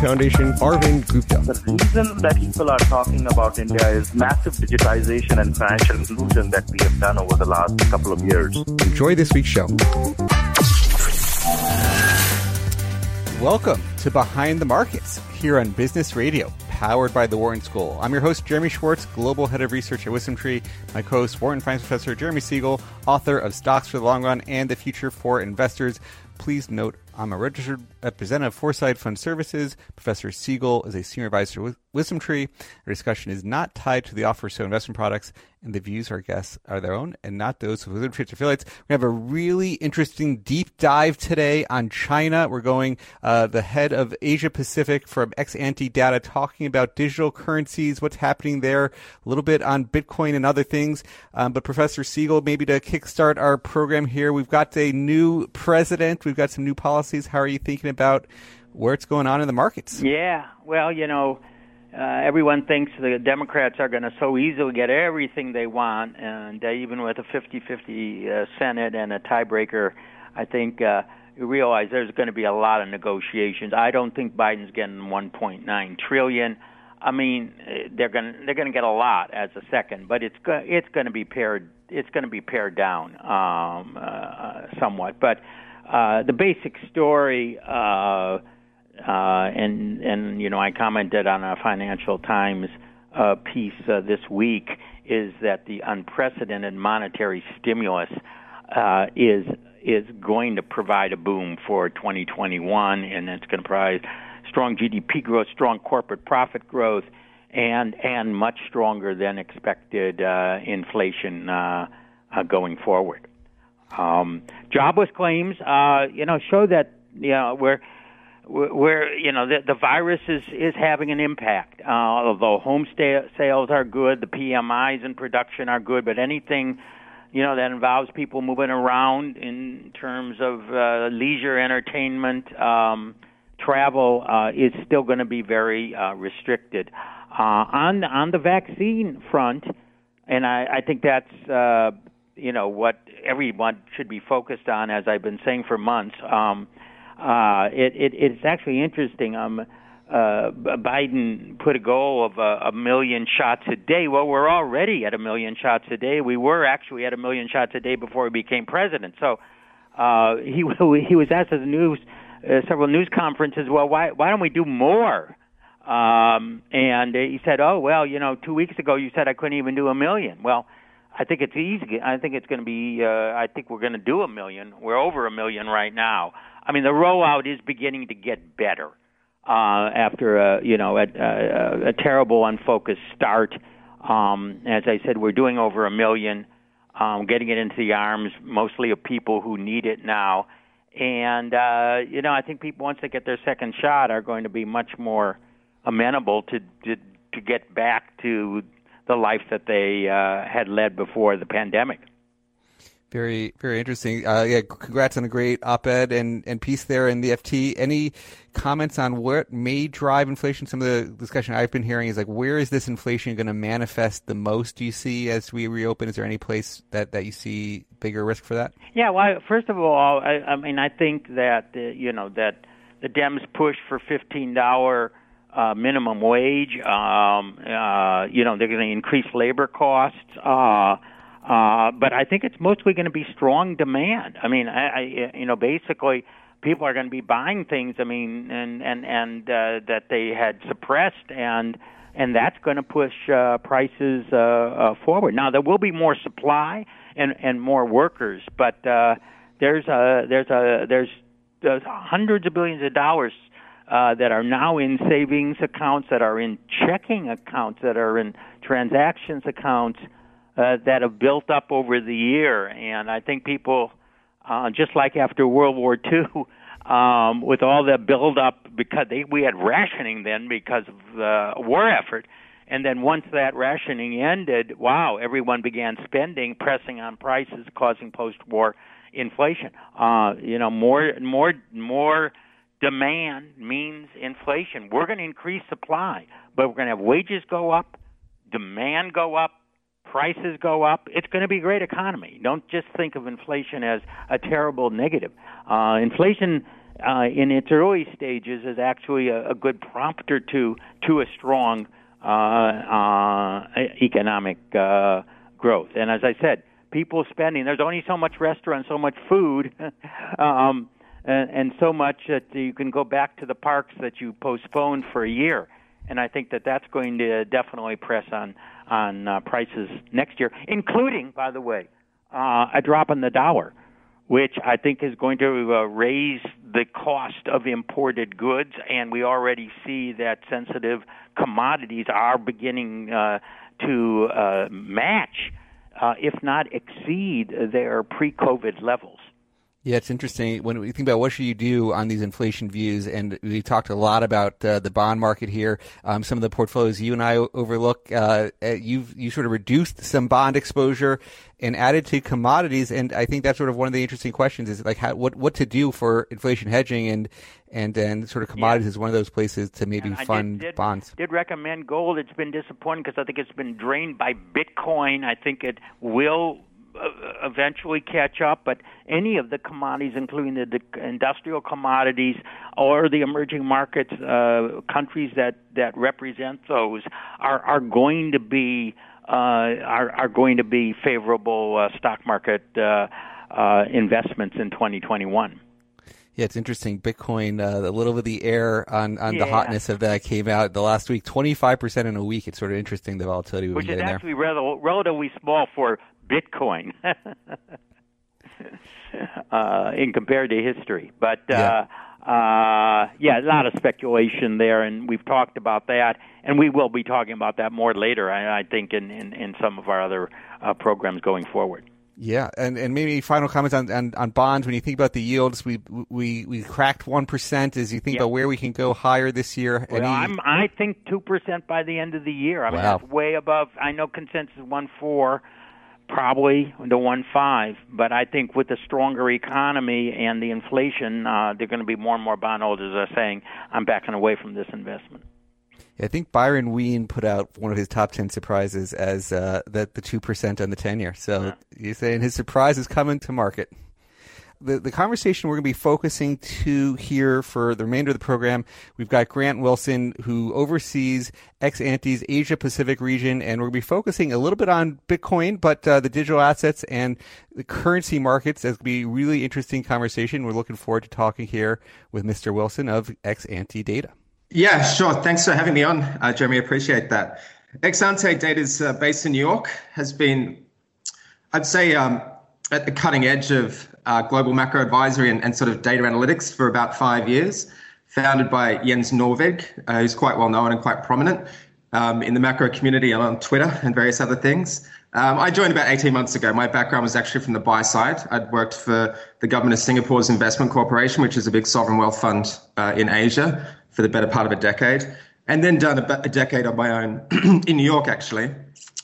Foundation, Arvind Gupta. The reason that people are talking about India is massive digitization and financial inclusion that we have done over the last couple of years. Enjoy this week's show. Welcome to Behind the Markets here on Business Radio, powered by the Wharton School. I'm your host, Jeremy Schwartz, Global Head of Research at WisdomTree. My co host, Wharton Finance Professor Jeremy Siegel, author of Stocks for the Long Run and the Future for Investors. Please note I'm a registered representative of Foreside Fund Services. Professor Siegel is a senior advisor with WisdomTree. Our discussion is not tied to the offer of so investment products, and the views our guests are their own and not those of WisdomTree's affiliates. We have a really interesting deep dive today on China. We're going uh, the head of Asia Pacific from Exante Data talking about digital currencies, what's happening there, a little bit on Bitcoin and other things. Um, but Professor Siegel, maybe to kickstart our program here, we've got a new president. We've got some new policies. How are you thinking about where it's going on in the markets? Yeah, well, you know, uh, everyone thinks the Democrats are going to so easily get everything they want, and uh, even with a 50-50 uh, Senate and a tiebreaker, I think uh, you realize there's going to be a lot of negotiations. I don't think Biden's getting 1.9 trillion. I mean, uh, they're going to they're going to get a lot as a second, but it's go- it's going to be pared it's going to be pared down um, uh, somewhat. But uh, the basic story. Uh, uh, and and you know I commented on a Financial Times uh, piece uh, this week is that the unprecedented monetary stimulus uh, is is going to provide a boom for 2021, and it's going to provide strong GDP growth, strong corporate profit growth, and and much stronger than expected uh, inflation uh, uh, going forward. Um, jobless claims, uh, you know, show that you know we're where you know the, the virus is is having an impact. Uh, although home sta- sales are good, the PMIs in production are good, but anything you know that involves people moving around in terms of uh, leisure, entertainment, um, travel uh, is still going to be very uh, restricted. Uh, on on the vaccine front, and I, I think that's uh, you know what everyone should be focused on, as I've been saying for months. Um, uh, it, it, it's actually interesting. Um, uh, Biden put a goal of a, a million shots a day. Well, we're already at a million shots a day. We were actually at a million shots a day before he became president. So uh, he he was asked at the news uh, several news conferences. Well, why why don't we do more? Um, and he said, "Oh well, you know, two weeks ago you said I couldn't even do a million. Well, I think it's easy. I think it's going to be. Uh, I think we're going to do a million. We're over a million right now. I mean, the rollout is beginning to get better uh, after a you know a, a, a terrible unfocused start. Um, as I said, we're doing over a million, um, getting it into the arms mostly of people who need it now. And uh, you know, I think people once they get their second shot are going to be much more amenable to to, to get back to the life that they uh, had led before the pandemic. Very, very interesting. Uh, yeah, congrats on a great op-ed and, and piece there in the FT. Any comments on what may drive inflation? Some of the discussion I've been hearing is like, where is this inflation going to manifest the most? Do you see as we reopen? Is there any place that, that you see bigger risk for that? Yeah, well, first of all, I, I mean, I think that uh, you know that the Dems push for fifteen dollar uh, minimum wage. Um, uh, you know, they're going to increase labor costs. Uh, uh, but I think it's mostly going to be strong demand. I mean, I, I, you know, basically, people are going to be buying things. I mean, and and and uh, that they had suppressed, and and that's going to push uh, prices uh, uh, forward. Now there will be more supply and and more workers, but uh, there's a there's a there's, there's hundreds of billions of dollars uh, that are now in savings accounts, that are in checking accounts, that are in transactions accounts uh, that have built up over the year, and I think people, uh, just like after World War II, um, with all the buildup because they, we had rationing then because of the war effort. And then once that rationing ended, wow, everyone began spending, pressing on prices, causing post-war inflation. Uh, you know, more, more, more demand means inflation. We're going to increase supply, but we're going to have wages go up, demand go up, prices go up. It's going to be a great economy. Don't just think of inflation as a terrible negative. Uh, inflation uh, in its early stages is actually a, a good prompter to to a strong uh, uh, economic uh, growth. And as I said, people spending. There's only so much restaurant, so much food. um, and, and so much that you can go back to the parks that you postponed for a year. And I think that that's going to definitely press on on uh, prices next year, including, by the way, uh, a drop in the dollar which I think is going to uh, raise the cost of imported goods, and we already see that sensitive commodities are beginning uh, to uh, match, uh, if not exceed, their pre-COVID levels. Yeah, it's interesting when we think about what should you do on these inflation views, and we talked a lot about uh, the bond market here. Um, some of the portfolios you and I overlook, uh, you've you sort of reduced some bond exposure and added to commodities, and I think that's sort of one of the interesting questions is like how, what what to do for inflation hedging and and and sort of commodities yeah. is one of those places to maybe fund did, did, bonds. Did recommend gold. It's been disappointing because I think it's been drained by Bitcoin. I think it will eventually catch up, but any of the commodities, including the, industrial commodities or the emerging markets, uh, countries that, that represent those, are, are going to be uh, are, are going to be favorable uh, stock market uh, uh, investments in 2021. Yeah, it's interesting. Bitcoin, uh, a little bit of the air on, on yeah. the hotness of that came out the last week. 25% in a week. It's sort of interesting, the volatility we've Which been is actually rel- relatively small for Bitcoin uh, in compared to history. But uh, yeah. Uh, yeah, a lot of speculation there, and we've talked about that, and we will be talking about that more later. I, I think in, in, in some of our other uh, programs going forward. Yeah, and, and maybe final comments on, on, on, bonds. When you think about the yields, we we we cracked one percent. As you think about where we can go higher this year, well, I'm, I think two percent by the end of the year. I mean, wow. that's way above. I know consensus one four probably the one five. But I think with the stronger economy and the inflation, uh, there are going to be more and more bondholders are saying, "I'm backing away from this investment." I think Byron Wien put out one of his top ten surprises as uh, that the two percent on the ten year. So yeah. he's saying his surprise is coming to market the, the conversation we're going to be focusing to here for the remainder of the program, we've got Grant Wilson, who oversees Exante's Asia Pacific region, and we're going to be focusing a little bit on Bitcoin, but uh, the digital assets and the currency markets. That's going to be a really interesting conversation. We're looking forward to talking here with Mr. Wilson of Exante Data. Yeah, sure. Thanks for having me on, uh, Jeremy. Appreciate that. Exante Data is uh, based in New York, has been, I'd say, um, at the cutting edge of uh, global macro advisory and, and, sort of data analytics for about five years, founded by Jens Nordvig, uh, who's quite well known and quite prominent um, in the macro community and on Twitter and various other things. Um, I joined about 18 months ago. My background was actually from the buy side. I'd worked for the government of Singapore's Investment Corporation, which is a big sovereign wealth fund uh, in Asia, for the better part of a decade. And then done a, a decade on my own in New York, actually,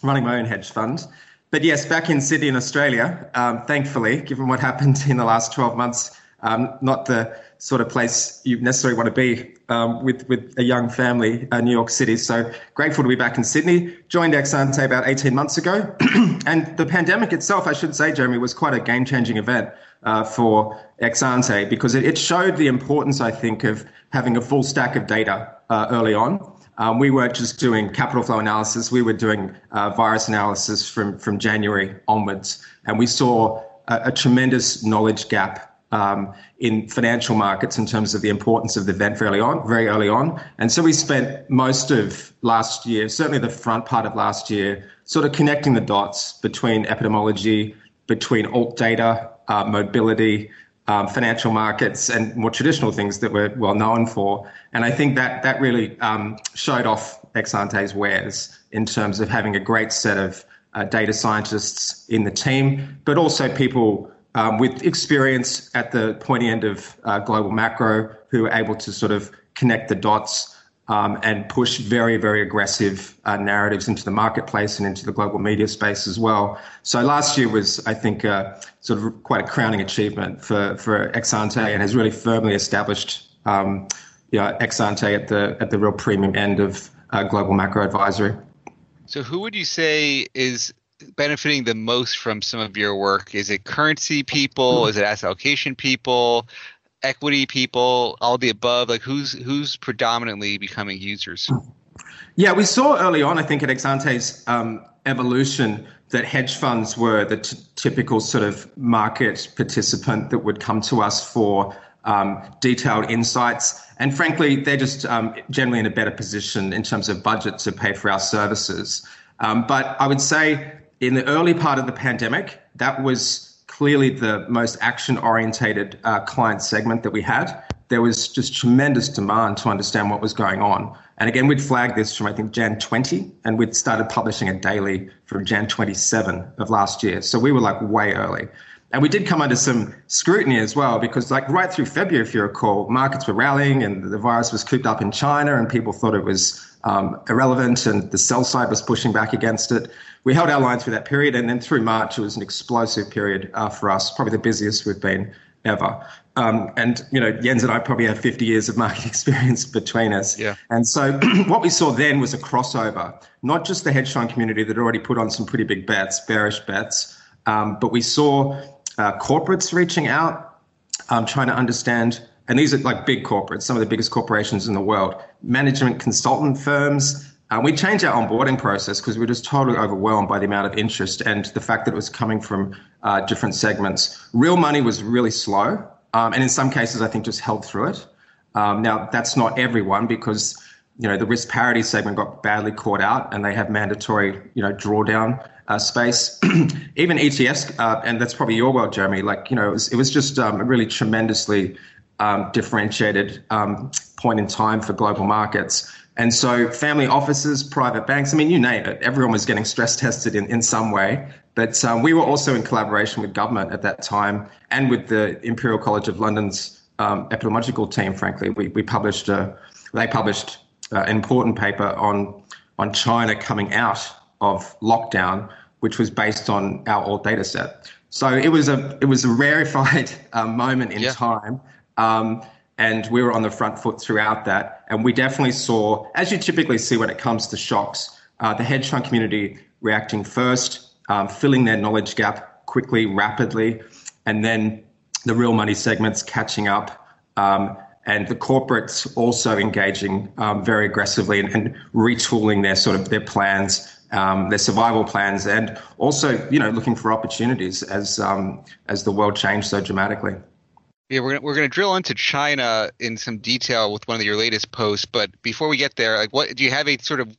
running my own hedge fund. But yes, back in Sydney in Australia, um, thankfully, given what happened in the last 12 months, um, not the sort of place you necessarily want to be um, with, with a young family, uh, New York City. So grateful to be back in Sydney. Joined Exante about 18 months ago. and the pandemic itself, I should say, Jeremy, was quite a game changing event uh, for Exante because it, it, showed the importance, I think, of having a full stack of data uh, early on. Um, we weren't just doing capital flow analysis, we were doing uh, virus analysis from, from January onwards. And we saw a, a tremendous knowledge gap um, in financial markets in terms of the importance of the event very early on, very early on. And so we spent most of last year, certainly the front part of last year, sort of connecting the dots between epidemiology, between alt data, uh, mobility, um, financial markets and more traditional things that we're well known for. And I think that that really um, showed off Exante's wares in terms of having a great set of uh, data scientists in the team, but also people um, with experience at the pointy end of uh, global macro who are able to sort of connect the dots um, and push very, very aggressive uh, narratives into the marketplace and into the global media space as well. So last year was, I think, uh, sort of quite a crowning achievement for for Exante and has really firmly established, um, you know, Exante at the at the real premium end of uh, global macro advisory. So, who would you say is benefiting the most from some of your work? Is it currency people? Is it asset allocation people? Equity people, all the above? Like who's who's predominantly becoming users? Yeah, we saw early on, I think, at Exante's um, evolution that hedge funds were the t- typical sort of market participant that would come to us for um, detailed insights. And frankly, they're just um, generally in a better position in terms of budget to pay for our services. Um, but I would say in the early part of the pandemic, that was clearly the most action orientated uh, client segment that we had. There was just tremendous demand to understand what was going on. And again, we'd flagged this from, I think, Jan 20, and we'd started publishing it daily from Jan 27 of last year. So we were like way early. And we did come under some scrutiny as well, because like right through February, if you recall, markets were rallying and the virus was cooped up in China and people thought it was um, irrelevant and the sell side was pushing back against it we held our line through that period, and then through March, it was an explosive period uh, for us, probably the busiest we've been ever. Um, and you know, Jens and I probably have 50 years of market experience between us. Yeah. And so, what we saw then was a crossover, not just the hedge fund community that already put on some pretty big bets, bearish bets, um, but we saw uh, corporates reaching out, um, trying to understand. And these are like big corporates, some of the biggest corporations in the world, management consultant firms, uh, we changed our onboarding process because we were just totally overwhelmed by the amount of interest and the fact that it was coming from uh, different segments. Real money was really slow, um, and in some cases, I think just held through it. Um, now, that's not everyone because you know the risk parity segment got badly caught out, and they have mandatory you know drawdown uh, space. Even ETFs, uh, and that's probably your world, Jeremy. Like you know, it was, it was just um, a really tremendously um, differentiated um, point in time for global markets. And so, family offices, private banks, I mean, you name it, everyone was getting stress tested in, in some way. But um, we were also in collaboration with government at that time and with the Imperial College of London's um, epidemiological team, frankly. We, we published, a, they published uh, an important paper on, on China coming out of lockdown, which was based on our old data set. So it was a, it was a rarefied uh, moment in yeah. time. Um, and we were on the front foot throughout that. And we definitely saw, as you typically see when it comes to shocks, uh, the hedge fund community reacting first, um, filling their knowledge gap quickly, rapidly, and then the real money segments catching up. Um, and the corporates also engaging um, very aggressively and, and, retooling their sort of their plans, um, their survival plans, and also you know looking for opportunities as um, as the world changed so dramatically. Yeah, we're gonna, we're going to drill into China in some detail with one of your latest posts. But before we get there, like, what do you have a sort of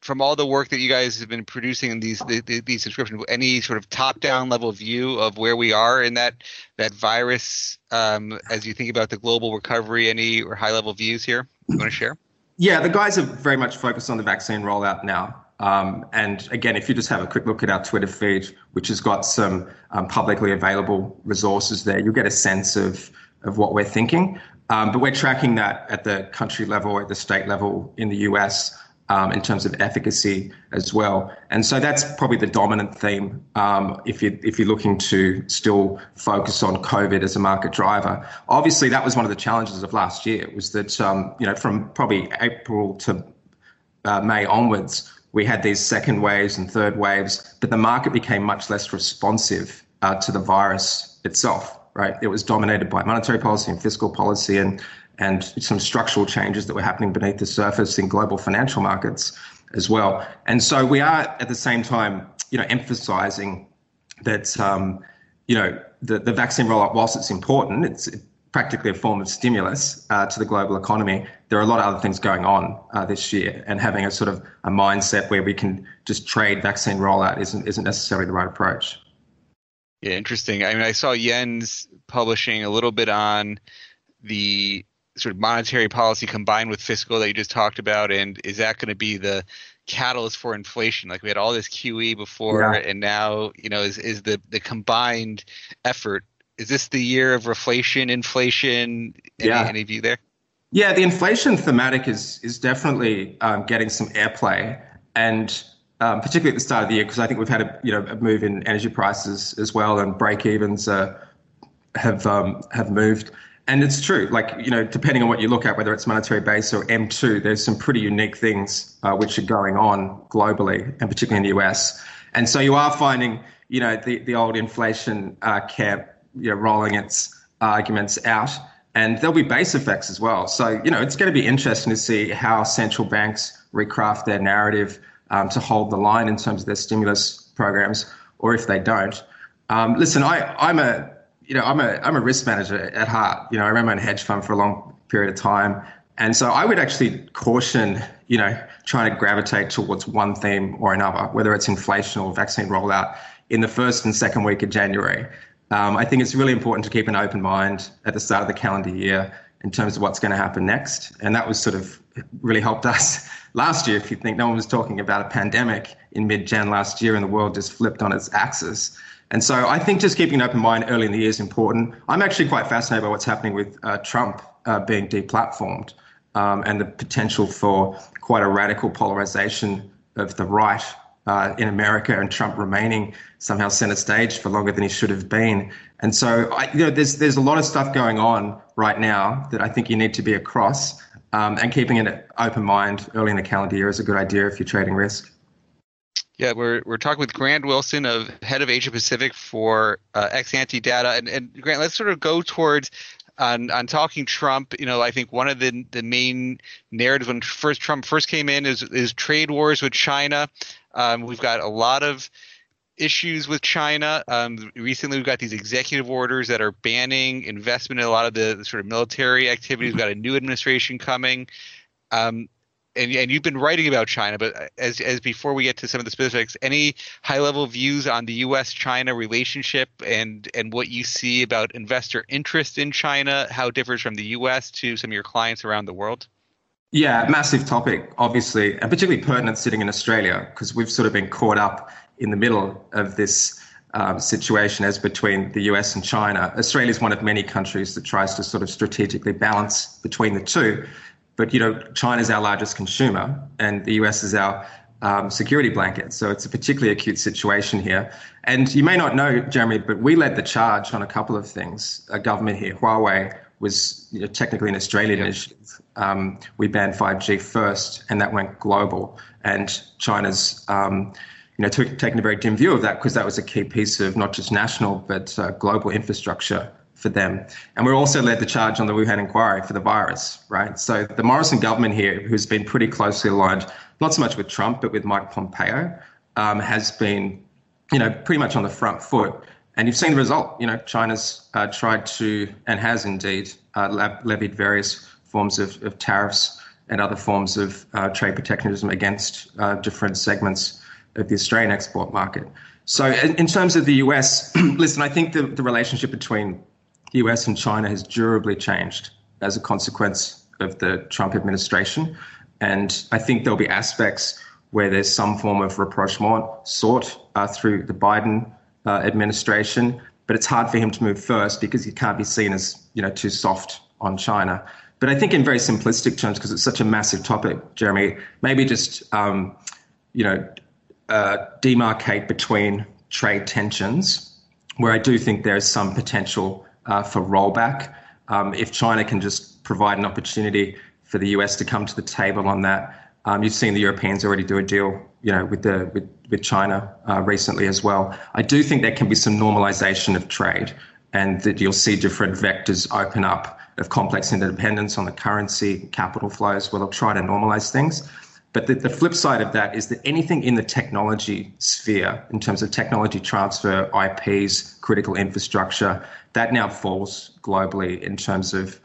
from all the work that you guys have been producing in these the, these subscriptions, any sort of top down level view of where we are in that that virus um, as you think about the global recovery? Any or high level views here you want to share? Yeah, the guys are very much focused on the vaccine rollout now. Um, and again, if you just have a quick look at our Twitter feed, which has got some um, publicly available resources there, you'll get a sense of, of what we're thinking. Um, but we're tracking that at the country level, at the state level in the US. Um, in terms of efficacy as well. And so that's probably the dominant theme um, if, you, if you're looking to still focus on COVID as a market driver. Obviously, that was one of the challenges of last year was that, um, you know, from probably April to uh, May onwards, we had these second waves and third waves, but the market became much less responsive uh, to the virus itself, right? It was dominated by monetary policy and fiscal policy and, and some structural changes that were happening beneath the surface in global financial markets as well. And so we are at the same time, you know, emphasizing that, um, you know, the, the vaccine rollout, whilst it's important, it's, it practically a form of stimulus uh, to the global economy. There are a lot of other things going on uh, this year, and having a sort of a mindset where we can just trade vaccine rollout isn't isn't necessarily the right approach. Yeah, interesting. I mean, I saw Jens publishing a little bit on the sort of monetary policy combined with fiscal that you just talked about, and is that going to be the catalyst for inflation. Like we had all this QE before, yeah. and now you know is is the the combined effort. Is this the year of reflation, inflation? Any, yeah. any view there? Yeah, the inflation thematic is is definitely um, getting some airplay, and um, particularly at the start of the year, because I think we've had a you know a move in energy prices as well, and break evens uh, have um, have moved. And it's true, like, you know, depending on what you look at, whether it's monetary base or M2, there's some pretty unique things uh, which are going on globally and particularly in the US. And so you are finding, you know, the, the old inflation uh, camp, you know, rolling its arguments out. And there'll be base effects as well. So, you know, it's going to be interesting to see how central banks recraft their narrative um, to hold the line in terms of their stimulus programs, or if they don't. Um, listen, I, I'm a you know, I'm a I'm a risk manager at heart. You know, I ran my own hedge fund for a long period of time, and so I would actually caution, you know, trying to gravitate towards one theme or another, whether it's inflation or vaccine rollout in the first and second week of January. Um, I think it's really important to keep an open mind at the start of the calendar year in terms of what's going to happen next, and that was sort of really helped us last year. If you think no one was talking about a pandemic in mid-Jan last year, and the world just flipped on its axis. And so I think just keeping an open mind early in the year is important. I'm actually quite fascinated by what's happening with uh, Trump uh, being deplatformed um, and the potential for quite a radical polarization of the right uh, in America and Trump remaining somehow center stage for longer than he should have been. And so, I, you know, there's there's a lot of stuff going on right now that I think you need to be across. Um, and keeping an open mind early in the calendar year is a good idea if you're trading risk. Yeah, we're we're talking with Grant Wilson, of head of Asia Pacific for uh, Exante Data, and, and Grant, let's sort of go towards on on talking Trump. You know, I think one of the the main narratives when first Trump first came in is is trade wars with China. Um, we've got a lot of issues with China. Um, recently, we've got these executive orders that are banning investment in a lot of the, sort of military activities. We've got a new administration coming. Um, and, and you've been writing about China, but as as before we get to some of the specifics, any high level views on the U.S. China relationship and and what you see about investor interest in China, how it differs from the U.S. to some of your clients around the world? Yeah, massive topic, obviously, and particularly pertinent sitting in Australia because we've sort of been caught up in the middle of this um, situation as between the US and China. Australia is one of many countries that tries to sort of strategically balance between the two. But you know, China is our largest consumer, and the US is our um, security blanket. So it's a particularly acute situation here. And you may not know, Jeremy, but we led the charge on a couple of things. A government here, Huawei, was you know, technically an Australian initiative. Um, we banned 5G first, and that went global. And China's um, you know, took, taken a very dim view of that because that was a key piece of not just national but uh, global infrastructure for them. And we also led the charge on the Wuhan inquiry for the virus, right? So the Morrison government here, who's been pretty closely aligned, not so much with Trump, but with Mike Pompeo, um, has been, you know, pretty much on the front foot. And you've seen the result. You know, China's uh, tried to, and has indeed, uh, levied various forms of, of, tariffs and other forms of uh, trade protectionism against uh, different segments of the Australian export market. So, in, in terms of the US, listen, I think the, the relationship between the US and China has durably changed as a consequence of the Trump administration. And I think there'll be aspects where there's some form of rapprochement sought uh, through the Biden uh, administration, but it's hard for him to move first because he can't be seen as you know too soft on China. But I think in very simplistic terms, because it's such a massive topic, Jeremy, maybe just um, you know uh, demarcate between trade tensions, where I do think there is some potential uh, for rollback. Um, if China can just provide an opportunity for the US to come to the table on that, um, you've seen the Europeans already do a deal, you know, with the with, with China uh, recently as well. I do think there can be some normalization of trade, and that you'll see different vectors open up of complex interdependence on the currency, capital flows, where they'll try to normalize things. But the, the, flip side of that is that anything in the technology sphere, in terms of technology transfer, IPs, critical infrastructure, that now falls globally in terms of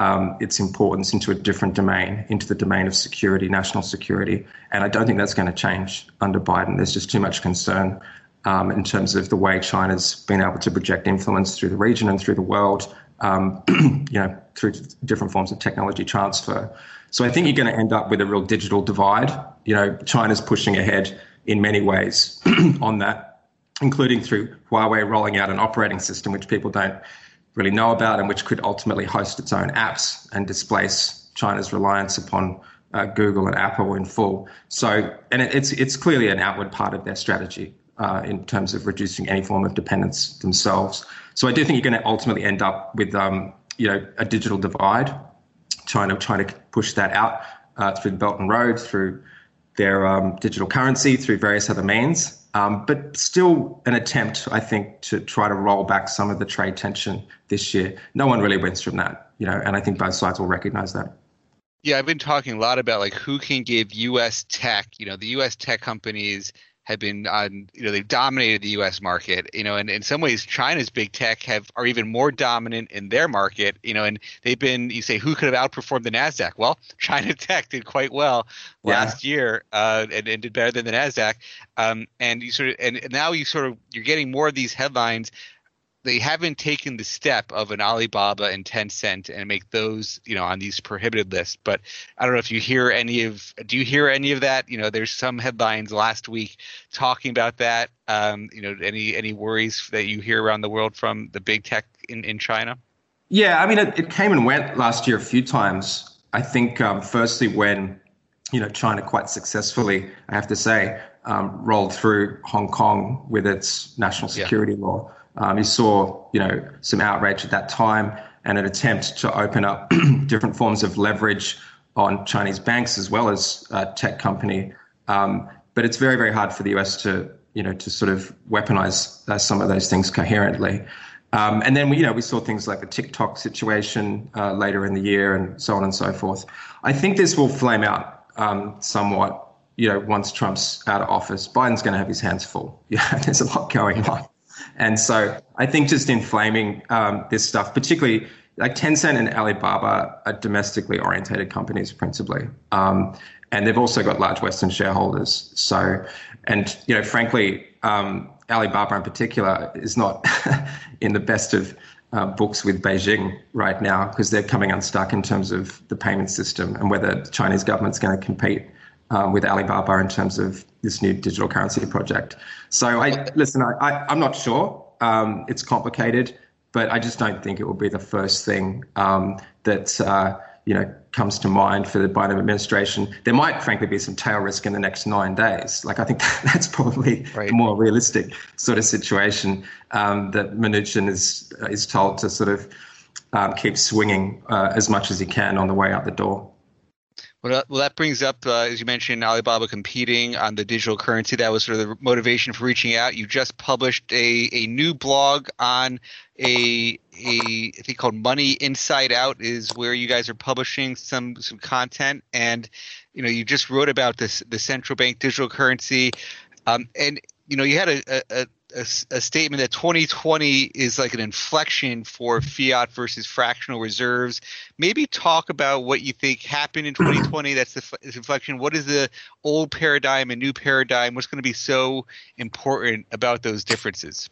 um, its importance into a different domain, into the domain of security, national security. And I don't think that's going to change under Biden. There's just too much concern um, in terms of the way China's been able to project influence through the region and through the world, um, you know, through different forms of technology transfer. So I think you're going to end up with a real digital divide. You know, China's pushing ahead in many ways on that, including through Huawei rolling out an operating system which people don't really know about and which could ultimately host its own apps and displace China's reliance upon uh, Google and Apple in full. So, and it, it's it's clearly an outward part of their strategy uh, in terms of reducing any form of dependence themselves. So, I do think you're going to ultimately end up with um, you know a digital divide. China trying to push that out uh, through the Belt and Road, through their um, digital currency, through various other means. Um, but still an attempt, I think, to try to roll back some of the trade tension this year. No one really wins from that, you know, and I think both sides will recognize that. Yeah, I've been talking a lot about like who can give U.S. tech. You know, the U.S. tech companies have been on. You know, they've dominated the U.S. market. You know, and in some ways, China's big tech have are even more dominant in their market. You know, and they've been. You say who could have outperformed the Nasdaq? Well, China Tech did quite well last year, uh, and, and, did better than the Nasdaq. Um, and you sort of, and now you sort of, you're getting more of these headlines they haven't taken the step of an Alibaba and Tencent and make those, you know, on these prohibited lists. But I don't know if you hear any of, do you hear any of that? You know, there's some headlines last week talking about that. Um, you know, any any worries that you hear around the world from the big tech in, in China? Yeah, I mean, it, it came and went last year a few times. I think, um, firstly, when you know China quite successfully, I have to say, um, rolled through Hong Kong with its national security yeah. law. Um, you saw, you know, some outrage at that time and an attempt to open up different forms of leverage on Chinese banks as well as uh, tech company. Um, but it's very, very hard for the US to, you know, to sort of weaponize uh, some of those things coherently. Um, and then we, you know, we saw things like the TikTok situation uh, later in the year and so on and so forth. I think this will flame out um, somewhat, you know, once Trump's out of office. Biden's going to have his hands full. Yeah, there's a lot going on. And so I think just inflaming um, this stuff, particularly like Tencent and Alibaba are domestically orientated companies principally. Um, and they've also got large Western shareholders. So, and, you know, frankly, um, Alibaba in particular is not in the best of uh, books with Beijing right now because they're coming unstuck in terms of the payment system and whether the Chinese government's going to compete um, with Alibaba in terms of this new digital currency project. So I listen. I, I am not sure. Um, it's complicated, but I just don't think it will be the first thing um, that uh, you know comes to mind for the Biden administration. There might, frankly, be some tail risk in the next nine days. Like I think that's probably right. a more realistic sort of situation um, that Mnuchin is is told to sort of um, keep swinging uh, as much as he can on the way out the door. Well, that brings up, uh, as you mentioned, Alibaba competing on the digital currency. That was sort of the motivation for reaching out. You just published a, a new blog on a a I think called Money Inside Out is where you guys are publishing some some content, and you know you just wrote about this the central bank digital currency, um, and you know you had a, a, a, a, statement that 2020 is like an inflection for fiat versus fractional reserves. Maybe talk about what you think happened in 2020. That's the inflection. What is the old paradigm and new paradigm? What's going to be so important about those differences?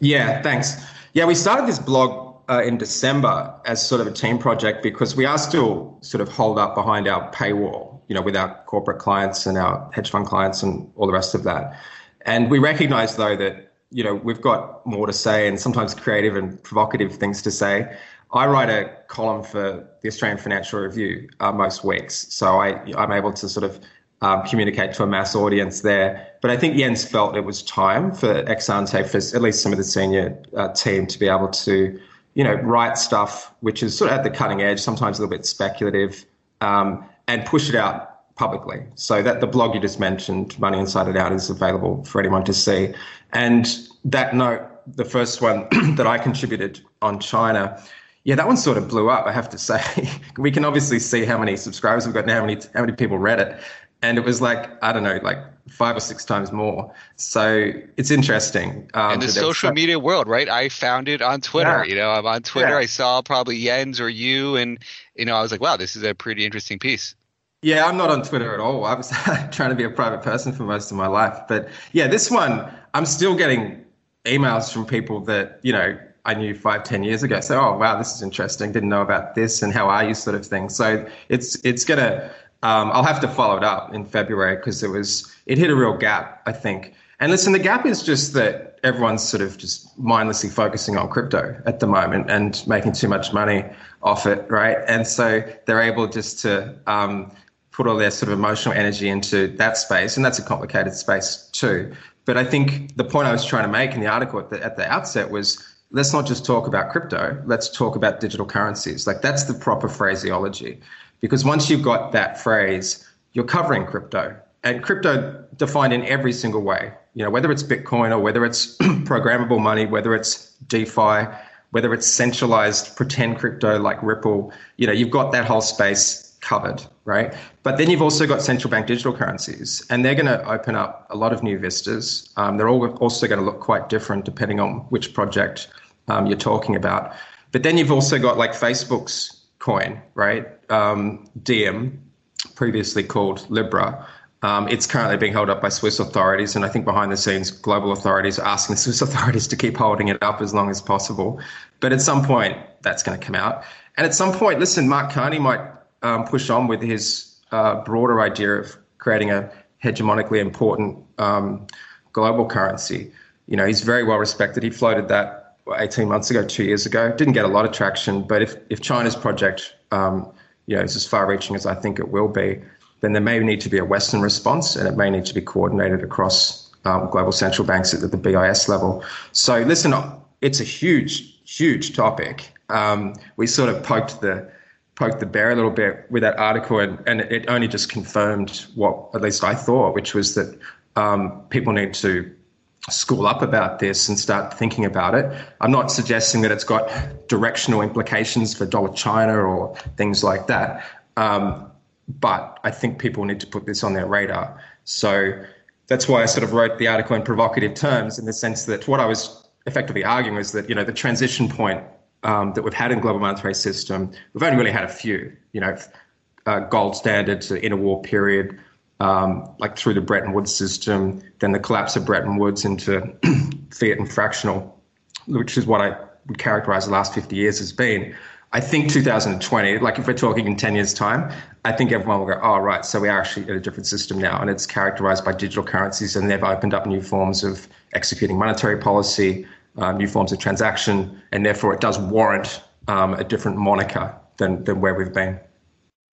Yeah, thanks. Yeah, we started this blog uh, in December as sort of a team project because we are still sort of holed up behind our paywall, you know, with our corporate clients and our hedge fund clients and all the rest of that. And we recognize, though, that you know we've got more to say and sometimes creative and provocative things to say. I write a column for the Australian Financial Review uh, most weeks, so I, I'm able to sort of um, communicate to a mass audience there. But I think Jens felt it was time for Exante, for at least some of the senior uh, team, to be able to, you know, write stuff which is sort of at the cutting edge, sometimes a little bit speculative, um, and push it out publicly. So that the blog you just mentioned, Money Inside It Out, is available for anyone to see. And that note, the first one that I contributed on China, yeah, that one sort of blew up. I have to say, we can obviously see how many subscribers we've got now, how many how many people read it, and it was like I don't know, like five or six times more. So it's interesting. Um, in the social media world, right? I found it on Twitter. Yeah. You know, I'm on Twitter. Yeah. I saw probably Jens or you, and you know, I was like, wow, this is a pretty interesting piece. Yeah, I'm not on Twitter at all. I was trying to be a private person for most of my life. But yeah, this one, I'm still getting emails from people that, you know, I knew five, ten years ago. So, oh wow, this is interesting. Didn't know about this, and how are you, sort of thing. So it's it's gonna. Um, I'll have to follow it up in February because it was it hit a real gap, I think. And listen, the gap is just that everyone's sort of just mindlessly focusing on crypto at the moment and making too much money off it, right? And so they're able just to um, put all their sort of emotional energy into that space, and that's a complicated space too. But I think the point I was trying to make in the article at the, at the outset was let's not just talk about crypto, let's talk about digital currencies. Like that's the proper phraseology. Because once you've got that phrase, you're covering crypto. And crypto defined in every single way, you know, whether it's Bitcoin or whether it's programmable money, whether it's DeFi, whether it's centralized pretend crypto like Ripple, you know, you've got that whole space covered, right? But then you've also got central bank digital currencies, and they're going to open up a lot of new vistas. Um, they're all also going to look quite different depending on which project um, you're talking about. But then you've also got like Facebook's coin, right? Um, Diem, previously called Libra. Um, it's currently being held up by Swiss authorities, and I think behind the scenes, global authorities are asking the Swiss authorities to keep holding it up as long as possible. But at some point, that's going to come out. And at some point, listen, Mark Carney might um, push on with his uh, broader idea of creating a hegemonically important um, global currency. You know, he's very well respected. He floated that 18 months ago, two years ago. Didn't get a lot of traction, but if, if China's project, um, you know, is as far-reaching as I think it will be, then there may need to be a Western response, and it may need to be coordinated across um, global central banks at the BIS level. So, listen, it's a huge, huge topic. Um, we sort of poked the poked the bear a little bit with that article, and, and it only just confirmed what at least I thought, which was that um, people need to school up about this and start thinking about it. I'm not suggesting that it's got directional implications for dollar China or things like that, um, but I think people need to put this on their radar. So that's why I sort of wrote the article in provocative terms, in the sense that what I was effectively arguing was that you know the transition point um, that we've had in global monetary system, we've only really had a few. You know, uh, gold standard to interwar period, um, like through the Bretton Woods system, then the collapse of Bretton Woods into fiat and fractional, which is what I would characterize the last 50 years as being. I think 2020, like if we're talking in 10 years' time, I think everyone will go, oh, right, so we are actually in a different system now, and it's characterized by digital currencies, and they've opened up new forms of executing monetary policy, um, new forms of transaction, and therefore it does warrant um, a different moniker than, than where we've been.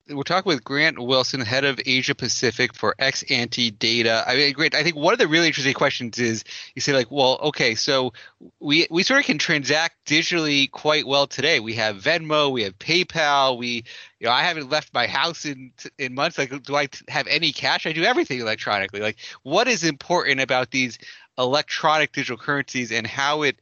We're talking with Grant Wilson, head of Asia Pacific for Exante Data. I mean, Grant, I think one of the really interesting questions is you say like, well, okay, so we we sort of can transact digitally quite well today. We have Venmo, we have PayPal, we you know, I haven't left my house in in months. Like, do I have any cash? I do everything electronically. Like, what is important about these electronic digital currencies and how it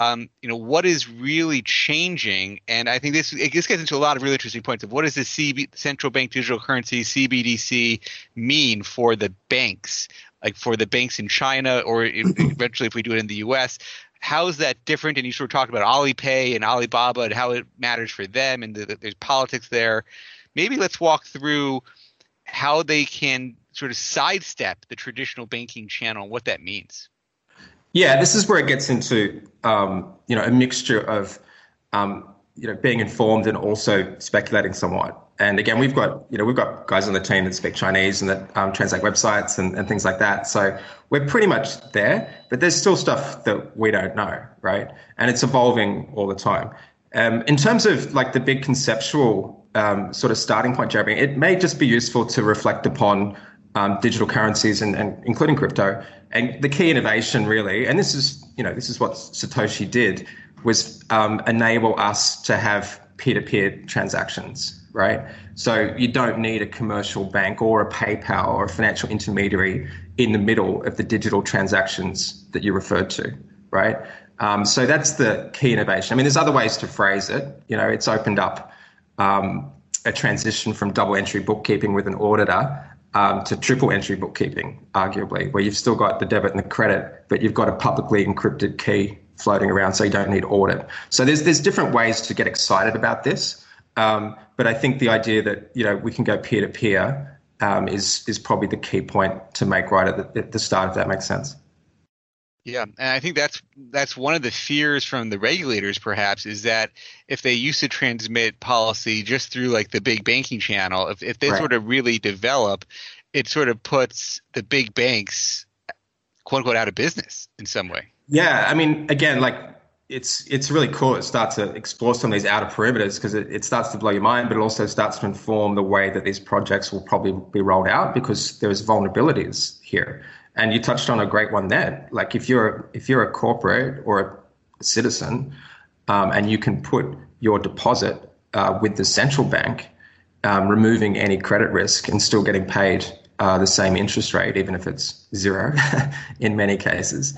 um, you know what is really changing. And i think this this gets into a lot of really interesting points of what does the CB, central bank digital currency cbdc mean for the banks? Like for the banks in china or eventually if we do it in the us how is that different? And you sort of talked about alipay and alibaba and how it matters for them and the, there's politics there. Maybe let's walk through how they can sort of sidestep the traditional banking channel and what that means yeah, this is where it gets into um, you know a mixture of um, you know being informed and also speculating somewhat. And again, we've got you know we've got guys on the team that speak Chinese and that um, translate websites and, and things like that. So we're pretty much there, but there's still stuff that we don't know, right? And it's evolving all the time. Um, in terms of like the big conceptual um, sort of starting point, Jeremy, it may just be useful to reflect upon um, digital currencies and, and including crypto. And the key innovation, really, and this is you know this is what Satoshi did, was um, enable us to have peer-to-peer transactions, right? So you don't need a commercial bank or a PayPal or a financial intermediary in the middle of the digital transactions that you referred to, right? Um, so that's the key innovation. I mean, there's other ways to phrase it. You know, it's opened up um, a transition from double entry bookkeeping with an auditor um, to triple entry bookkeeping, arguably, where you've still got the debit and the credit, but you've got a publicly encrypted key floating around, so you don't need audit. So there's there's different ways to get excited about this, um, but I think the idea that you know we can go peer to peer is is probably the key point to make right at the, at the start, if that makes sense. Yeah, and I think that's that's one of the fears from the regulators, perhaps, is that if they used to transmit policy just through like the big banking channel, if if they right. sort of really develop, it sort of puts the big banks, quote unquote, out of business in some way. Yeah, I mean, again, like it's it's really cool. It starts to explore some of these outer perimeters because it, it starts to blow your mind, but it also starts to inform the way that these projects will probably be rolled out because there's vulnerabilities here. And you touched on a great one there. Like if you're if you're a corporate or a citizen, um, and you can put your deposit uh, with the central bank, um, removing any credit risk and still getting paid uh, the same interest rate, even if it's zero in many cases,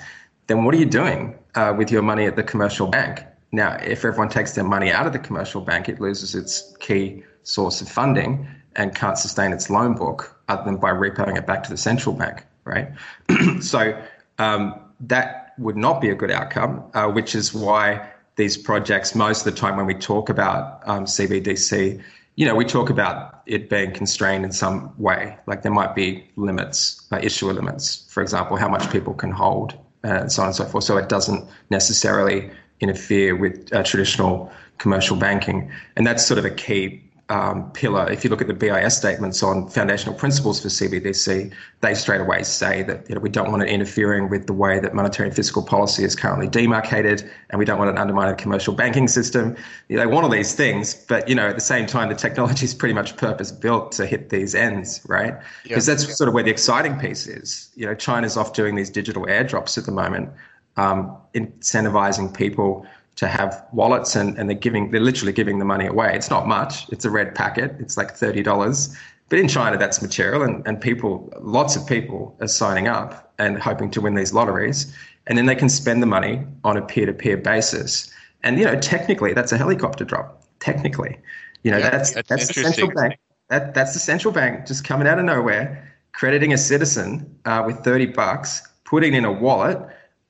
then what are you doing uh, with your money at the commercial bank? Now, if everyone takes their money out of the commercial bank, it loses its key source of funding and can't sustain its loan book other than by repaying it back to the central bank right? so um, that would not be a good outcome, uh, which is why these projects, most of the time when we talk about um, CBDC, you know, we talk about it being constrained in some way. Like there might be limits, uh, issuer limits, for example, how much people can hold, and so on and so forth. So it doesn't necessarily interfere with uh, traditional commercial banking, and that's sort of a key um, pillar, if you look at the BIS statements on foundational principles for CBDC, they straight away say that you know, we don't want it interfering with the way that monetary and fiscal policy is currently demarcated, and we don't want it undermining the commercial banking system. You know, they want all these things, but you know, at the same time, the technology is pretty much purpose built to hit these ends, right? Because that's sort of where the exciting piece is. You know, China's off doing these digital airdrops at the moment, um, incentivizing people to have wallets and, and they're giving they're literally giving the money away. It's not much. It's a red packet. It's like thirty dollars. But in China that's material and, and people lots of people are signing up and hoping to win these lotteries. And then they can spend the money on a peer-to-peer basis. And you know, technically that's a helicopter drop. Technically. You know, yeah, that's that's, that's the central bank. That that's the central bank just coming out of nowhere, crediting a citizen uh, with 30 bucks, putting in a wallet,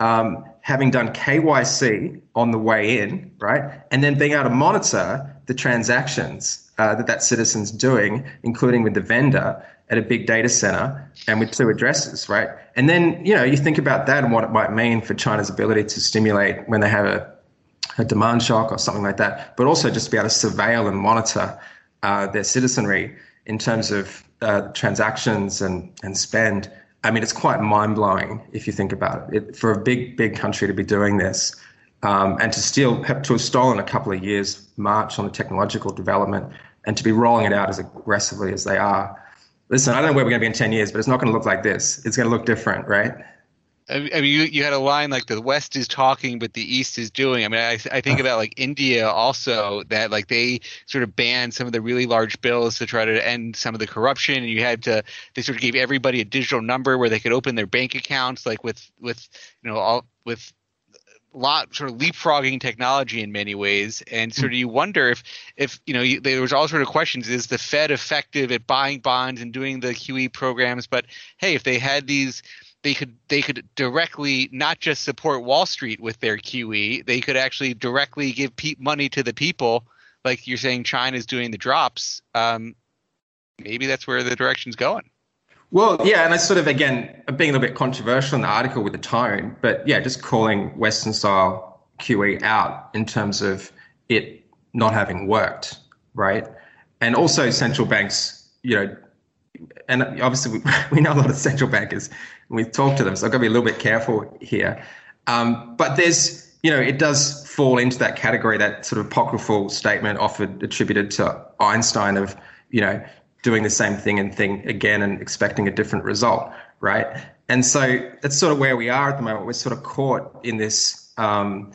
um, having done KYC on the way in, right? And then being able to monitor the transactions uh, that that citizen's doing, including with the vendor at a big data center and with two addresses, right? And then, you know, you think about that and what it might mean for China's ability to stimulate when they have a, a demand shock or something like that, but also just to be able to surveil and monitor uh, their citizenry in terms of uh, transactions and, and spend I mean, it's quite mind blowing if you think about it. it. For a big, big country to be doing this um, and to still have to have stolen a couple of years' march on the technological development and to be rolling it out as aggressively as they are. Listen, I don't know where we're going to be in 10 years, but it's not going to look like this. It's going to look different, right? I mean, you you had a line like the West is talking, but the East is doing. I mean, I, I think about like India also that like they sort of banned some of the really large bills to try to end some of the corruption, and you had to they sort of gave everybody a digital number where they could open their bank accounts, like with with you know all with lot sort of leapfrogging technology in many ways. And sort hmm. of you wonder if if you know you, there was all sort of questions is the fed effective at buying bonds and doing the qe programs? But hey if they had these they could they could directly not just support Wall Street with their QE, they could actually directly give pe- money to the people, like you're saying China's doing the drops. Um, maybe that's where the direction's going. Well, yeah, and I sort of again I'm being a little bit controversial in the article with the tone, but yeah, just calling Western style QE out in terms of it not having worked, right? And also central banks, you know, and obviously we, we know a lot of central bankers we've talked to them, so I've got to be a little bit careful here. Um, but there's, you know, it does fall into that category, that sort of apocryphal statement offered attributed to Einstein of, you know, doing the same thing and thing again and expecting a different result, right? And so that's sort of where we are at the moment. We're sort of caught in this um,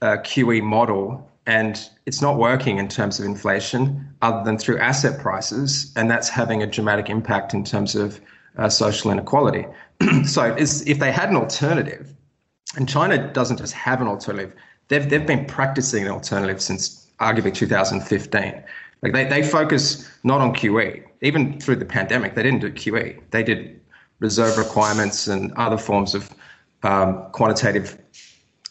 uh, QE model, and it's not working in terms of inflation other than through asset prices, and that's having a dramatic impact in terms of uh, social inequality. so if they had an alternative, and China doesn't just have an alternative, they've, they've been practicing an alternative since arguably 2015. Like they, they focus not on QE. Even through the pandemic, they didn't do QE. They did reserve requirements and other forms of um, quantitative